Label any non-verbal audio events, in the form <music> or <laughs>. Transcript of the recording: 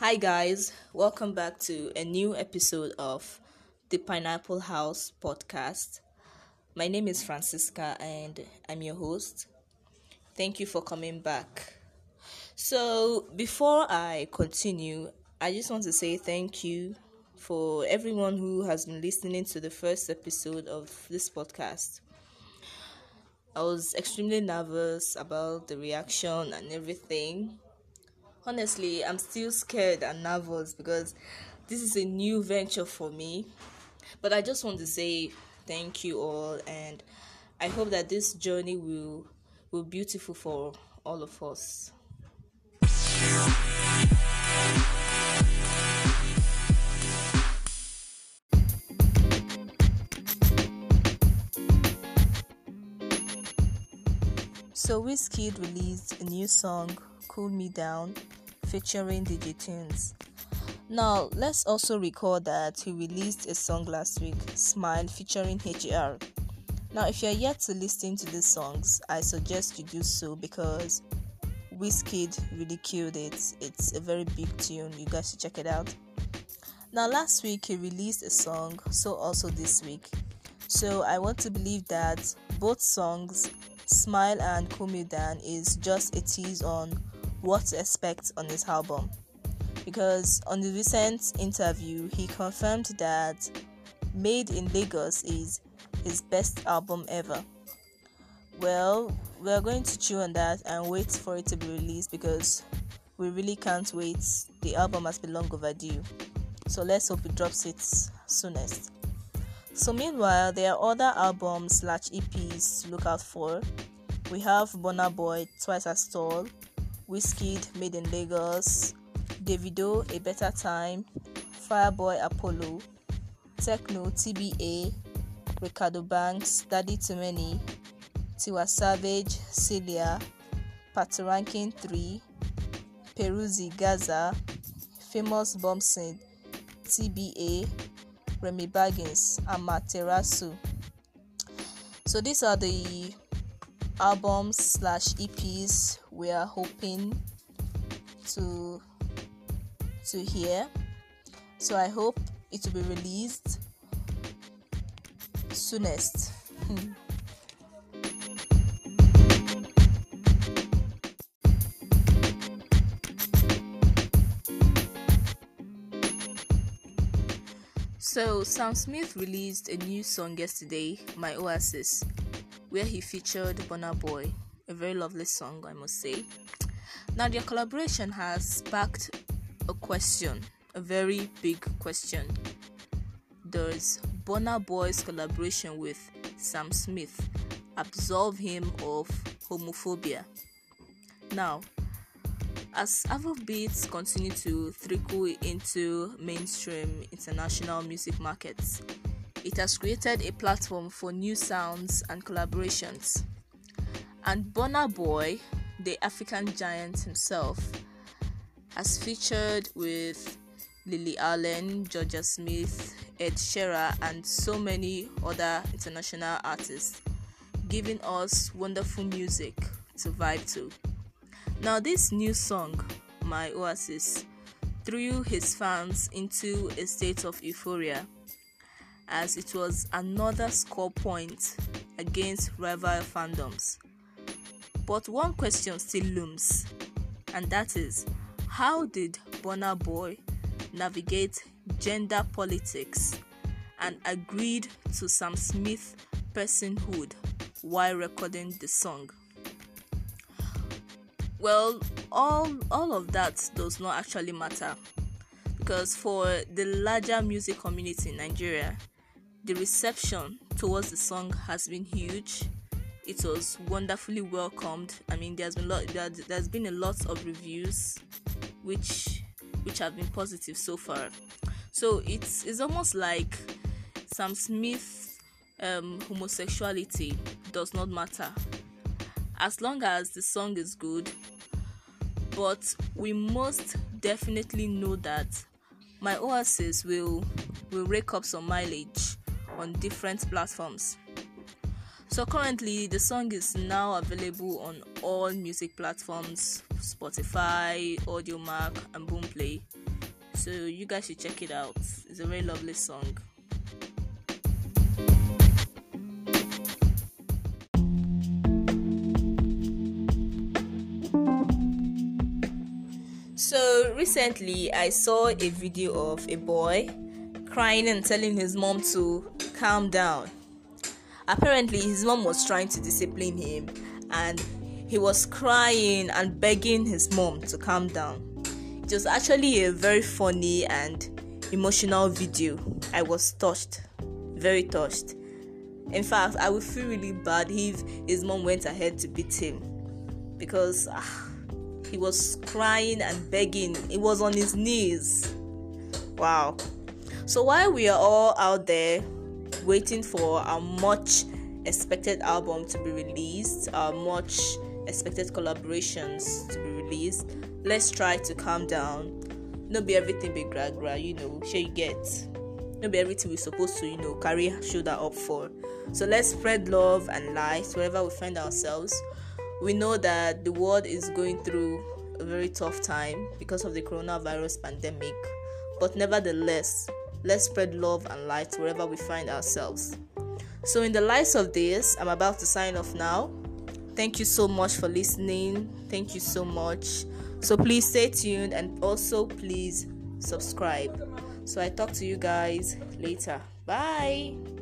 Hi, guys, welcome back to a new episode of the Pineapple House podcast. My name is Francisca and I'm your host. Thank you for coming back. So, before I continue, I just want to say thank you for everyone who has been listening to the first episode of this podcast. I was extremely nervous about the reaction and everything. Honestly, I'm still scared and nervous because this is a new venture for me. But I just want to say thank you all and I hope that this journey will will be beautiful for all of us. So Wizkid released a new song, Cool Me Down, featuring DJ Tunez. Now, let's also recall that he released a song last week, Smile, featuring HER. Now, if you're yet to listen to these songs, I suggest you do so because Wizkid really killed it. It's a very big tune. You guys should check it out. Now, last week he released a song, so also this week. So I want to believe that both songs Smile and Cool Me Down is just a tease on what to expect on this album. Because on the recent interview, he confirmed that Made in Lagos is his best album ever. Well, we're going to chew on that and wait for it to be released because we really can't wait. The album has been long overdue. So let's hope it drops it soonest. So meanwhile, there are other albums slash EPs to look out for. We have Burna Boy, Twice as Tall, Wizkid, Made in Lagos, Davido, A Better Time, Fireboy Apollo, Tekno, TBA, Reekado Banks, Daddy Many, Tiwa Savage, Celia, Patoranking 3, Peruzzi Gaza, Famous Bombsin, TBA, Remy Baggins, and. So these are the albums slash EPs we are hoping to to hear. So I hope it will be released soonest. <laughs> So, Sam Smith released a new song yesterday, My Oasis, where he featured Burna Boy, a very lovely song, I must say. Now, their collaboration has sparked a question, a very big question. Does Burna Boy's collaboration with Sam Smith absolve him of homophobia? Now, as Afrobeats continue to trickle into mainstream international music markets, it has created a platform for new sounds and collaborations. And Burna Boy, the African giant himself, has featured with Lily Allen, Jorja Smith, Ed Sheeran, and so many other international artists, giving us wonderful music to vibe to. Now, this new song, My Oasis, threw his fans into a state of euphoria as it was another score point against rival fandoms. But one question still looms, and that is how did Burna Boy navigate gender politics and agreed to Sam Smith's personhood while recording the song? Well, all all of that does not actually matter because for the larger music community in Nigeria, the reception towards the song has been huge. It was wonderfully welcomed. I mean, there's been lot, there, there's been a lot of reviews, which which have been positive so far. So it's it's almost like Sam Smith's um, homosexuality does not matter as long as the song is good. But we must definitely know that my Oasis will will rake up some mileage on different platforms. So currently the song is now available on all music platforms, Spotify, Audiomack and Boomplay. So you guys should check it out. It's a very lovely song. So recently I saw a video of a boy crying and telling his mom to calm down. Apparently his mom was trying to discipline him and he was crying and begging his mom to calm down. It was actually a very funny and emotional video. I was touched, very touched. In fact, I would feel really bad if his mom went ahead to beat him because ah, he was crying and begging. He was on his knees. Wow. So while we are all out there waiting for our much expected album to be released, our much expected collaborations to be released, let's try to calm down. Not be everything be gra gra, you know, sure you get. Not be everything we're supposed to, you know, carry shoulder up for. So let's spread love and light wherever we find ourselves. We know that the world is going through a very tough time because of the coronavirus pandemic, but nevertheless, let's spread love and light wherever we find ourselves. So, in the light of this, I'm about to sign off now. Thank you so much for listening. Thank you so much. So, please stay tuned and also please subscribe. So, I talk to you guys later. Bye.